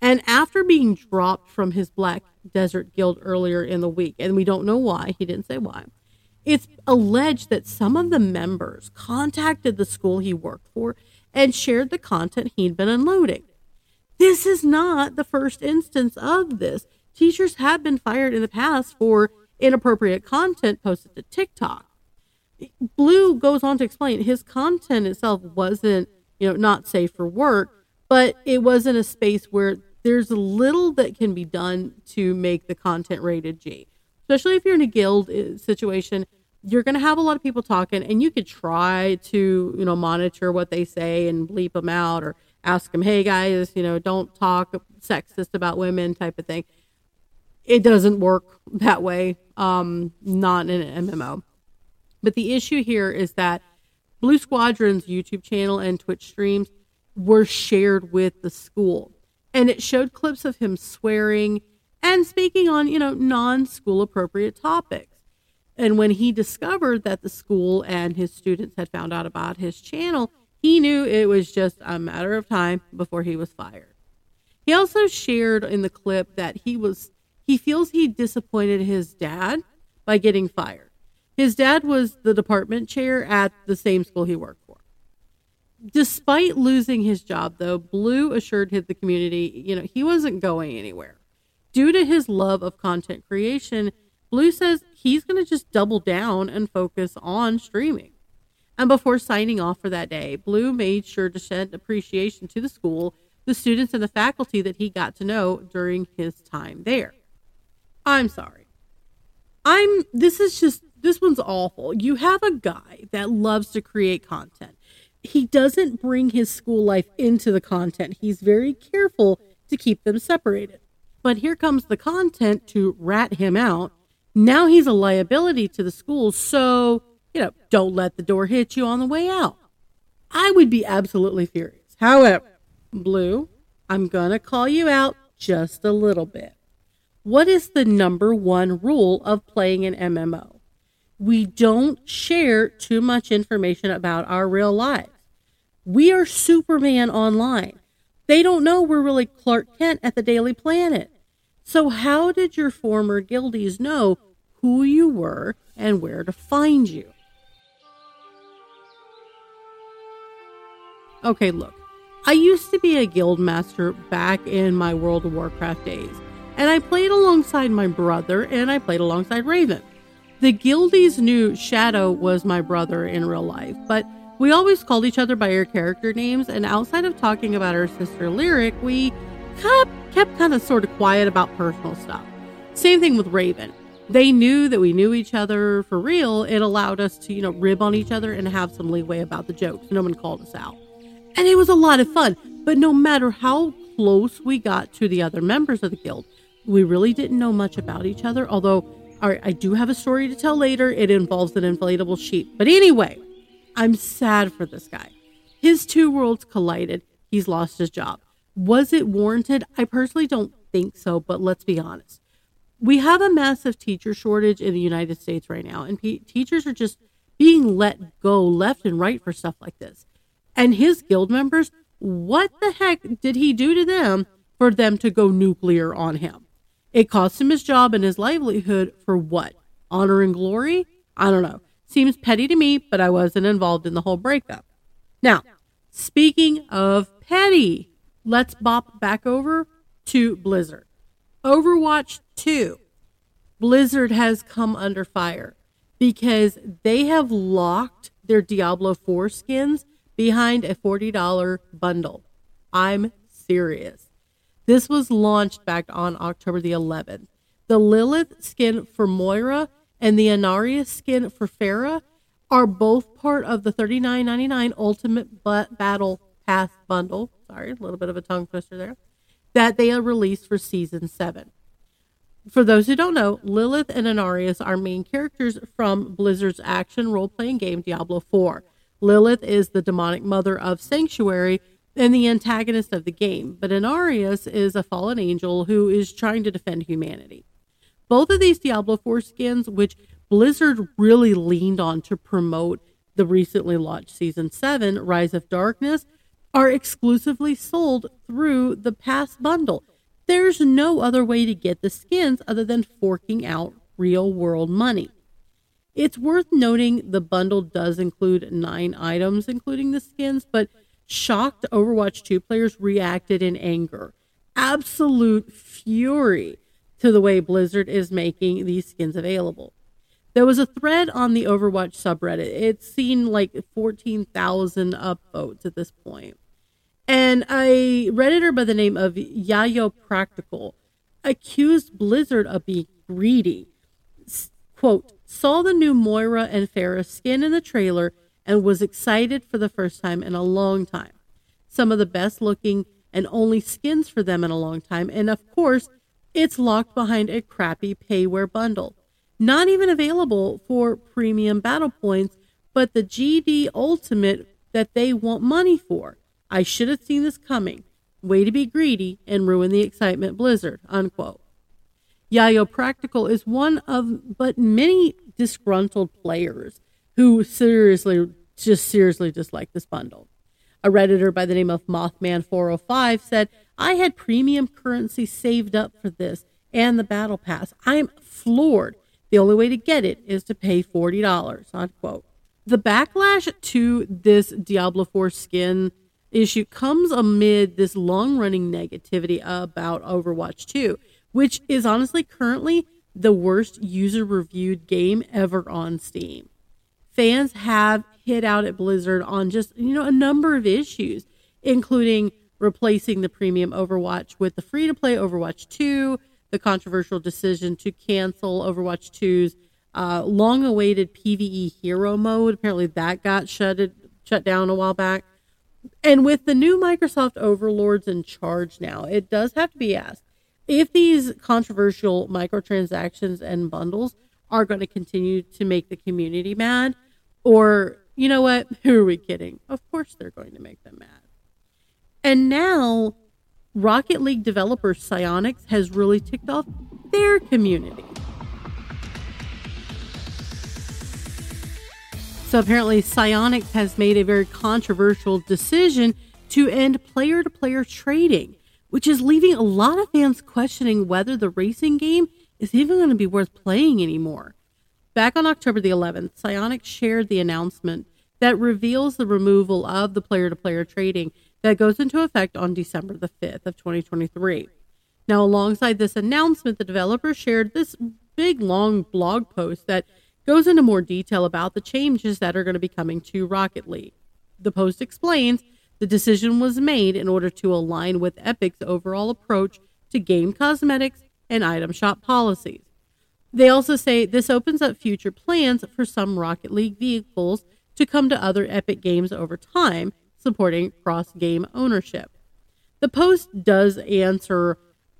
[SPEAKER 2] And after being dropped from his Black Desert Guild earlier in the week, and we don't know why, he didn't say why, it's alleged that some of the members contacted the school he worked for and shared the content he'd been unloading. This is not the first instance of this. Teachers have been fired in the past for inappropriate content posted to TikTok. Blue goes on to explain his content itself wasn't, you know, not safe for work, but it was in a space where there's little that can be done to make the content rated G. Especially if you're in a guild uh, situation, you're going to have a lot of people talking and you could try to you know monitor what they say and bleep them out or ask them hey guys you know don't talk sexist about women type of thing it doesn't work that way um not in an mmo but the issue here is that blue squadron's youtube channel and twitch streams were shared with the school. And it showed clips of him swearing and speaking on you know non-school appropriate topics. And when he discovered that the school and his students had found out about his channel, he knew it was just a matter of time before he was fired. He also shared in the clip that he was he feels he disappointed his dad by getting fired. His dad was the department chair at the same school he worked for. Despite losing his job though, Blue assured the community, you know, he wasn't going anywhere. Due to his love of content creation, Blue says he's going to just double down and focus on streaming. And before signing off for that day, Blue made sure to send appreciation to the school, the students, and the faculty that he got to know during his time there. I'm sorry. I'm, this is just, this one's awful. You have a guy that loves to create content. He doesn't bring his school life into the content, he's very careful to keep them separated. But here comes the content to rat him out now he's a liability to the school, so, you know, don't let the door hit you on the way out. I would be absolutely furious. However, Blue, I'm going to call you out just a little bit. What is the number one rule of playing an MMO? We don't share too much information about our real lives. We are Superman online. They don't know we're really Clark Kent at the Daily Planet. So, how did your former guildies know who you were and where to find you? Okay, look, I used to be a guild master back in my World of Warcraft days, and I played alongside my brother and I played alongside Raven. The guildies knew Shadow was my brother in real life, but we always called each other by our character names, and outside of talking about our sister Lyric, we kept, kept kind of sort of quiet about personal stuff. Same thing with Raven. They knew that we knew each other for real. It allowed us to, you know, rib on each other and have some leeway about the jokes. No one called us out. And it was a lot of fun. But no matter how close we got to the other members of the guild, we really didn't know much about each other. Although, I do have a story to tell later. It involves an inflatable sheep. But anyway, I'm sad for this guy. His two worlds collided. He's lost his job. Was it warranted? I personally don't think so, but let's be honest. We have a massive teacher shortage in the United States right now, and pe teachers are just being let go left and right for stuff like this. And his guild members, what the heck did he do to them for them to go nuclear on him? It cost him his job and his livelihood for what? Honor and glory? I don't know. Seems petty to me, but I wasn't involved in the whole breakup. Now, speaking of petty, let's bop back over to Blizzard. Overwatch 2. Blizzard has come under fire because they have locked their Diablo 4 skins behind a $40 bundle. I'm serious. This was launched back on October the 11th. The Lilith skin for Moira and the Inarius skin for Pharah are both part of the $39.99 Ultimate Battle Pass bundle. Sorry, a little bit of a tongue twister there. That they released for season 7. For those who don't know, Lilith and Inarius are main characters from Blizzard's action role playing game Diablo 4. Lilith is the demonic mother of Sanctuary and the antagonist of the game, but Inarius is a fallen angel who is trying to defend humanity. Both of these Diablo 4 skins, which Blizzard really leaned on to promote the recently launched Season 7, Rise of Darkness, are exclusively sold through the Pass bundle. There's no other way to get the skins other than forking out real world money. It's worth noting the bundle does include nine items, including the skins, but shocked Overwatch 2 players reacted in anger. Absolute fury to the way Blizzard is making these skins available. There was a thread on the Overwatch subreddit. It's seen like 14,000 upvotes at this point. And a Redditor by the name of Yayo Practical accused Blizzard of being greedy. Quote, saw the new Moira and Pharah skin in the trailer and was excited for the first time in a long time. Some of the best looking and only skins for them in a long time. And of course, it's locked behind a crappy payware bundle. Not even available for premium battle points, but the GD Ultimate that they want money for. I should have seen this coming. Way to be greedy and ruin the excitement, Blizzard. Unquote. Yayo Practical is one of but many disgruntled players who seriously, just seriously dislike this bundle. A Redditor by the name of Mothman405 said, I had premium currency saved up for this and the battle pass. I'm floored. The only way to get it is to pay $40, unquote. The backlash to this Diablo 4 skin issue comes amid this long running negativity about Overwatch 2, which is honestly currently the worst user reviewed game ever on Steam. Fans have hit out at Blizzard on just, you know, a number of issues, including replacing the premium Overwatch with the free to play Overwatch 2, the controversial decision to cancel Overwatch 2's uh, long awaited PvE hero mode. Apparently, that got shut, shut down a while back. And with the new Microsoft overlords in charge now, it does have to be asked if these controversial microtransactions and bundles are going to continue to make the community mad, or you know what? Who are we kidding? Of course they're going to make them mad. And now, Rocket League developer Psyonix has really ticked off their community. So apparently, Psyonix has made a very controversial decision to end player to player trading, which is leaving a lot of fans questioning whether the racing game is even going to be worth playing anymore. Back on October the 11th, Psyonix shared the announcement that reveals the removal of the player to player trading that goes into effect on December the 5th of 2023. Now, alongside this announcement, the developer shared this big long blog post that goes into more detail about the changes that are going to be coming to Rocket League. The post explains the decision was made in order to align with Epic's overall approach to game cosmetics and item shop policies. They also say this opens up future plans for some Rocket League vehicles to come to other Epic games over time, supporting cross game ownership. The post does answer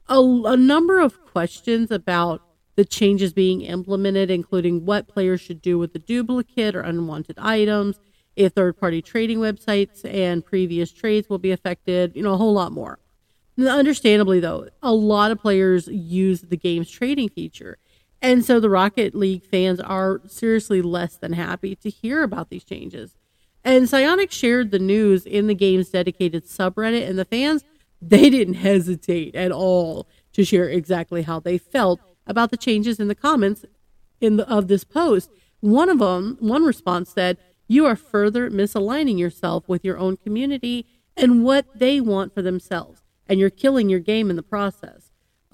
[SPEAKER 2] a, a, number of questions about the changes being implemented, including what players should do with the duplicate or unwanted items, if third party trading websites and previous trades will be affected, you know, a whole lot more. Understandably, though, a lot of players use the game's trading feature. And so the Rocket League fans are seriously less than happy to hear about these changes. And Psyonix shared the news in the game's dedicated subreddit, and the fans, they didn't hesitate at all to share exactly how they felt about the changes in the comments in the, of this post. One of them, one response said, "You are further misaligning yourself with your own community and what they want for themselves, and you're killing your game in the process.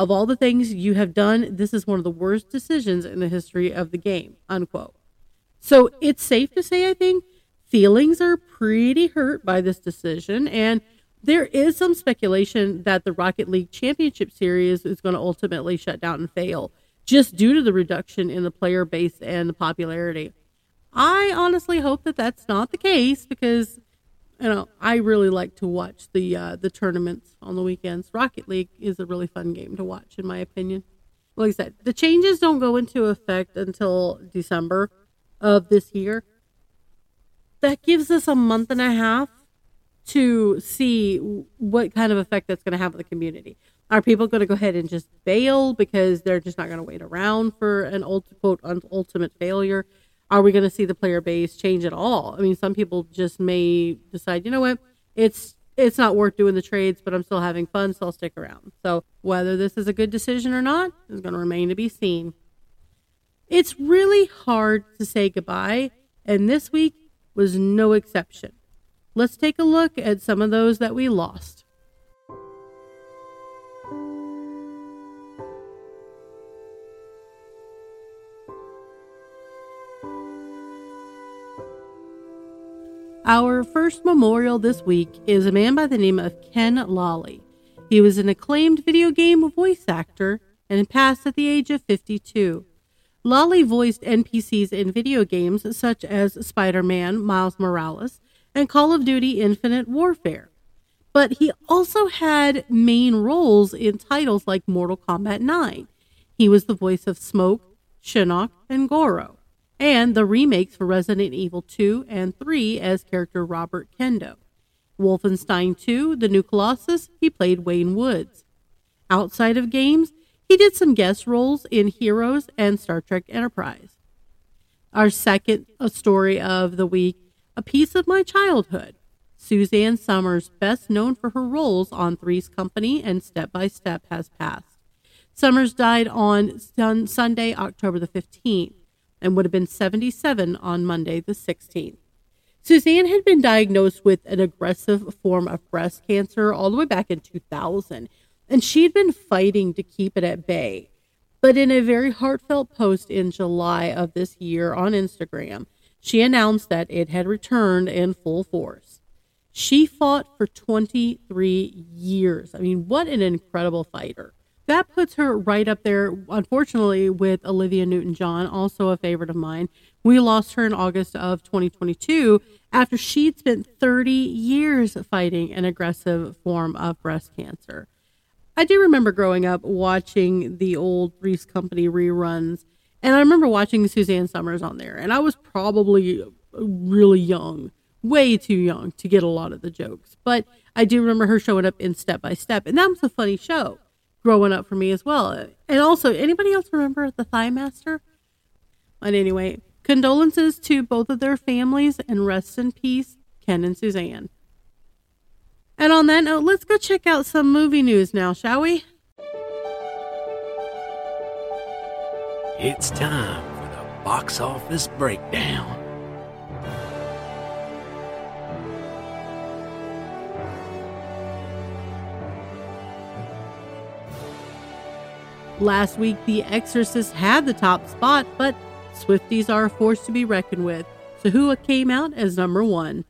[SPEAKER 2] Of all the things you have done, this is one of the worst decisions in the history of the game." Unquote. So it's safe to say, I think, feelings are pretty hurt by this decision, and there is some speculation that the Rocket League Championship Series is going to ultimately shut down and fail just due to the reduction in the player base and the popularity. I honestly hope that that's not the case because you know I really like to watch the uh, the tournaments on the weekends. Rocket League is a really fun game to watch, in my opinion. Like I said, the changes don't go into effect until December of this year. That gives us a month and a half to see what kind of effect that's going to have on the community. Are people going to go ahead and just bail because they're just not going to wait around for an ult- quote ultimate failure? Are we going to see the player base change at all? I mean, some people just may decide, you know what, it's it's not worth doing the trades, but I'm still having fun, so I'll stick around. So whether this is a good decision or not is going to remain to be seen. It's really hard to say goodbye, and this week was no exception. Let's take a look at some of those that we lost. Our first memorial this week is a man by the name of Ken Lally. He was an acclaimed video game voice actor and passed at the age of 52. Lally voiced NPCs in video games such as Spider Man, Miles Morales, and Call of Duty Infinite Warfare. But he also had main roles in titles like Mortal Kombat 9. He was the voice of Smoke, Shinnok, and Goro, and the remakes for Resident Evil 2 and 3 as character Robert Kendo. Wolfenstein 2, The New Colossus, he played Wayne Woods. Outside of games, he did some guest roles in Heroes and Star Trek Enterprise. Our second a story of the week a Piece of My Childhood. Suzanne Somers, best known for her roles on Three's Company and Step by Step, has passed. Somers died on sun- Sunday, October the 15th, and would have been 77 on Monday the 16th. Suzanne had been diagnosed with an aggressive form of breast cancer all the way back in 2000, and she'd been fighting to keep it at bay. But in a very heartfelt post in July of this year on Instagram, she announced that it had returned in full force. She fought for 23 years. I mean, what an incredible fighter. That puts her right up there, unfortunately, with Olivia Newton John, also a favorite of mine. We lost her in August of 2022 after she'd spent 30 years fighting an aggressive form of breast cancer. I do remember growing up watching the old Three's Company reruns and I remember watching Suzanne Somers on there, and I was probably really young, way too young to get a lot of the jokes. But I do remember her showing up in Step by Step, and that was a funny show growing up for me as well. And also, anybody else remember the Thigh Master? But anyway, condolences to both of their families, and rest in peace, Ken and Suzanne. And on that note, let's go check out some movie news now, shall we?
[SPEAKER 1] It's time for the box office breakdown.
[SPEAKER 2] Last week, The Exorcist had the top spot, but Swifties are a force to be reckoned with. So, who came out as number one?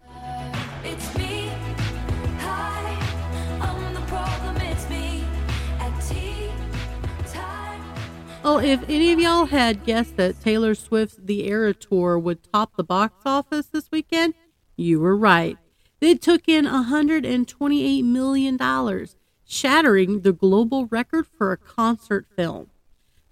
[SPEAKER 2] Well, oh, if any of y'all had guessed that Taylor Swift's The Era Tour would top the box office this weekend, you were right. It took in $128 million, shattering the global record for a concert film.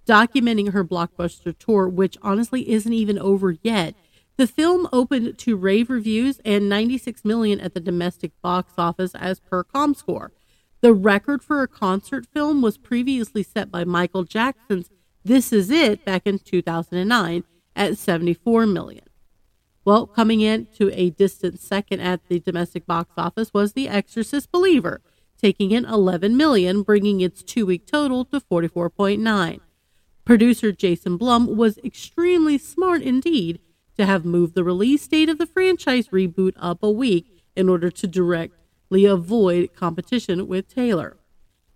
[SPEAKER 2] Documenting her blockbuster tour, which honestly isn't even over yet, the film opened to rave reviews and 96 million at the domestic box office as per ComScore. The record for a concert film was previously set by Michael Jackson's This Is It back in 2009 at 74 million. Well, coming in to a distant second at the domestic box office was The Exorcist Believer, taking in 11 million, bringing its two-week total to 44.9. Producer Jason Blum was extremely smart indeed to have moved the release date of the franchise reboot up a week in order to directly avoid competition with Taylor.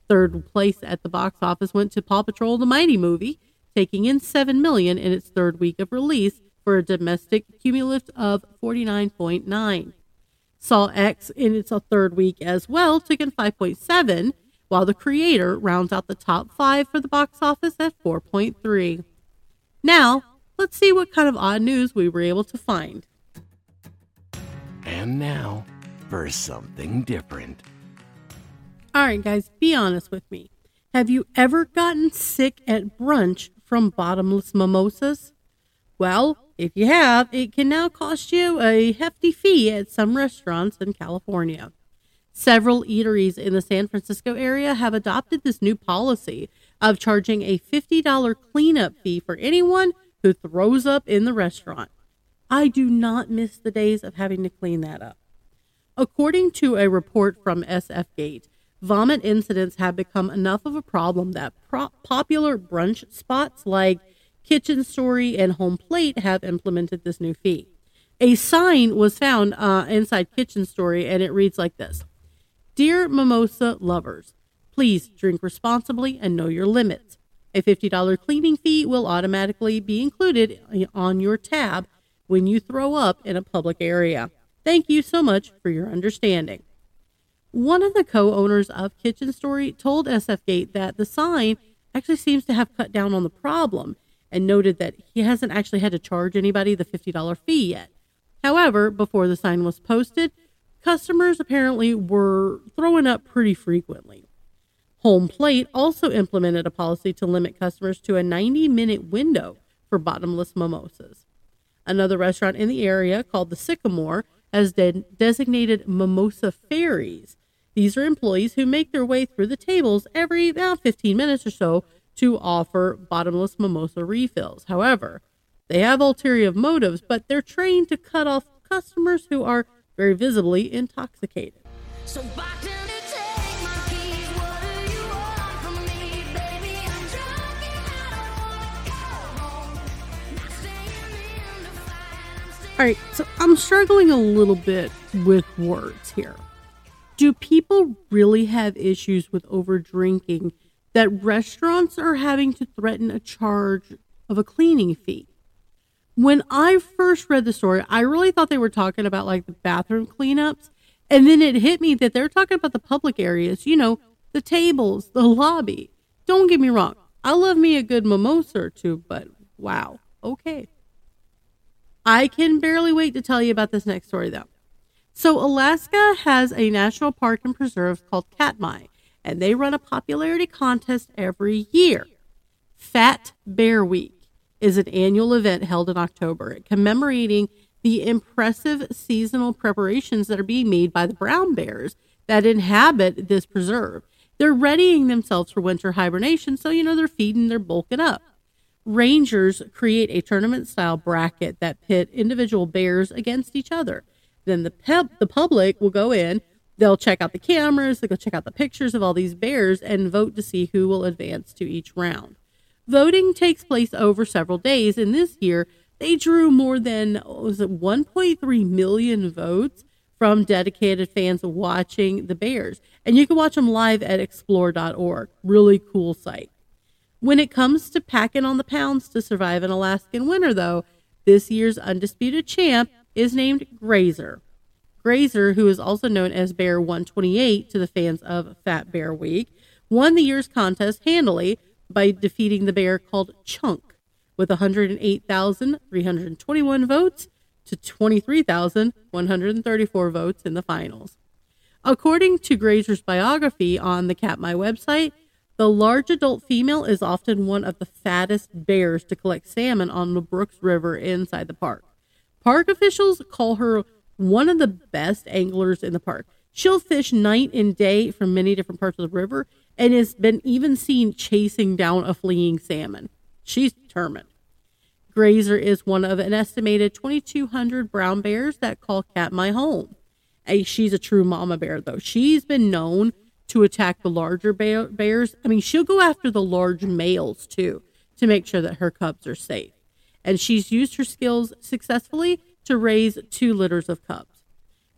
[SPEAKER 2] Third place at the box office went to Paw Patrol the Mighty movie, taking in 7 million in its third week of release for a domestic cumulative of 49.9. Saw X in its third week as well took in 5.7, while The Creator rounds out the top 5 for the box office at 4.3. Now, let's see what kind of odd news we were able to find.
[SPEAKER 1] And now for something different.
[SPEAKER 2] All right, guys, be honest with me. Have you ever gotten sick at brunch from bottomless mimosas? Well, if you have, it can now cost you a hefty fee at some restaurants in California. Several eateries in the San Francisco area have adopted this new policy of charging a $50 cleanup fee for anyone who throws up in the restaurant. I do not miss the days of having to clean that up. According to a report from SF Gate, vomit incidents have become enough of a problem that pro- popular brunch spots like Kitchen Story and Home Plate have implemented this new fee. A sign was found uh, inside Kitchen Story and it reads like this Dear mimosa lovers, please drink responsibly and know your limits. A $50 cleaning fee will automatically be included on your tab when you throw up in a public area. Thank you so much for your understanding. One of the co owners of Kitchen Story told SF Gate that the sign actually seems to have cut down on the problem and noted that he hasn't actually had to charge anybody the $50 fee yet. However, before the sign was posted, customers apparently were throwing up pretty frequently. Home Plate also implemented a policy to limit customers to a 90 minute window for bottomless mimosas. Another restaurant in the area called the Sycamore has de- designated mimosa fairies. These are employees who make their way through the tables every about 15 minutes or so to offer bottomless mimosa refills. However, they have ulterior motives, but they're trained to cut off customers who are very visibly intoxicated. So All right, so I'm struggling a little bit with words here. Do people really have issues with over drinking that restaurants are having to threaten a charge of a cleaning fee. When I first read the story, I really thought they were talking about like the bathroom cleanups. And then it hit me that they're talking about the public areas, you know, the tables, the lobby. Don't get me wrong. I love me a good mimosa or two, but wow. Okay. I can barely wait to tell you about this next story though. So Alaska has a national park and preserve called Katmai and they run a popularity contest every year. Fat Bear Week is an annual event held in October commemorating the impressive seasonal preparations that are being made by the brown bears that inhabit this preserve. They're readying themselves for winter hibernation, so you know they're feeding, they're bulking up. Rangers create a tournament style bracket that pit individual bears against each other. Then the pep, the public will go in they'll check out the cameras, they'll go check out the pictures of all these bears and vote to see who will advance to each round. Voting takes place over several days, and this year they drew more than was it 1.3 million votes from dedicated fans watching the Bears. And you can watch them live at explore.org. Really cool site. When it comes to packing on the pounds to survive an Alaskan winter, though, this year's undisputed champ is named Grazer. Grazer, who is also known as Bear 128 to the fans of Fat Bear Week, won the year's contest handily by defeating the bear called Chunk with 108,321 votes to 23,134 votes in the finals. According to Grazer's biography on the Katmai website, the large adult female is often one of the fattest bears to collect salmon on the Brooks River inside the park. Park officials call her one of the best anglers in the park. She'll fish night and day from many different parts of the river and has been even seen chasing down a fleeing salmon. She's determined. Grazer is one of an estimated 2,200 brown bears that call Katmai home. Hey, she's a true mama bear, though. She's been known to attack the larger bear- bears. I mean, she'll go after the large males too to make sure that her cubs are safe. And she's used her skills successfully to raise two litters of cubs.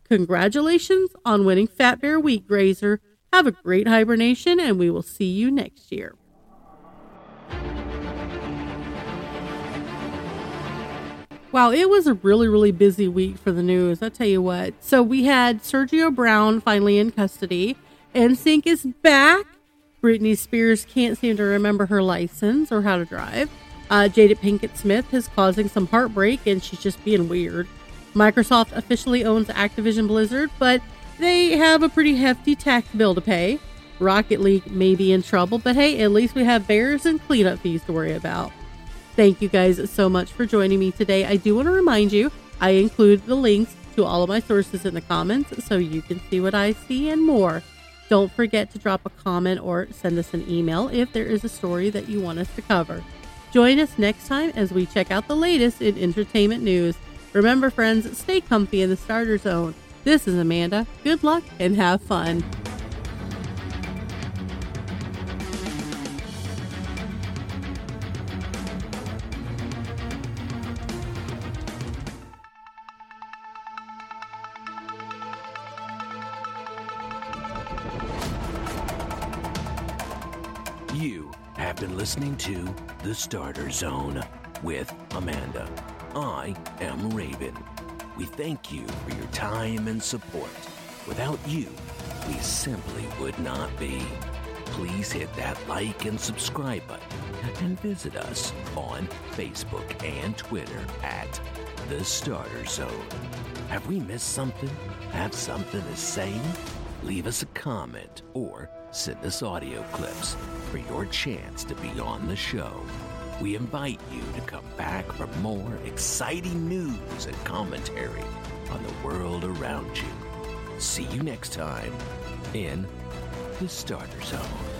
[SPEAKER 2] Congratulations on winning Fat Bear Week, Grazer. Have a great hibernation, and we will see you next year. Wow, it was a really, really busy week for the news. I'll tell you what. So we had Sergio Brown finally in custody. NSYNC is back. Britney Spears can't seem to remember her license or how to drive. Uh, Jada Pinkett Smith is causing some heartbreak and she's just being weird. Microsoft officially owns Activision Blizzard, but they have a pretty hefty tax bill to pay. Rocket League may be in trouble, but hey, at least we have bears and cleanup fees to worry about. Thank you guys so much for joining me today. I do want to remind you, I include the links to all of my sources in the comments so you can see what I see and more. Don't forget to drop a comment or send us an email if there is a story that you want us to cover. Join us next time as we check out the latest in entertainment news. Remember, friends, stay comfy in the starter zone. This is Amanda. Good luck and have fun.
[SPEAKER 1] Listening to The Starter Zone with Amanda. I am Raven. We thank you for your time and support. Without you, we simply would not be. Please hit that like and subscribe button and visit us on Facebook and Twitter at The Starter Zone. Have we missed something? Have something to say? Leave us a comment or send us audio clips for your chance to be on the show. We invite you to come back for more exciting news and commentary on the world around you. See you next time in the Starter Zone.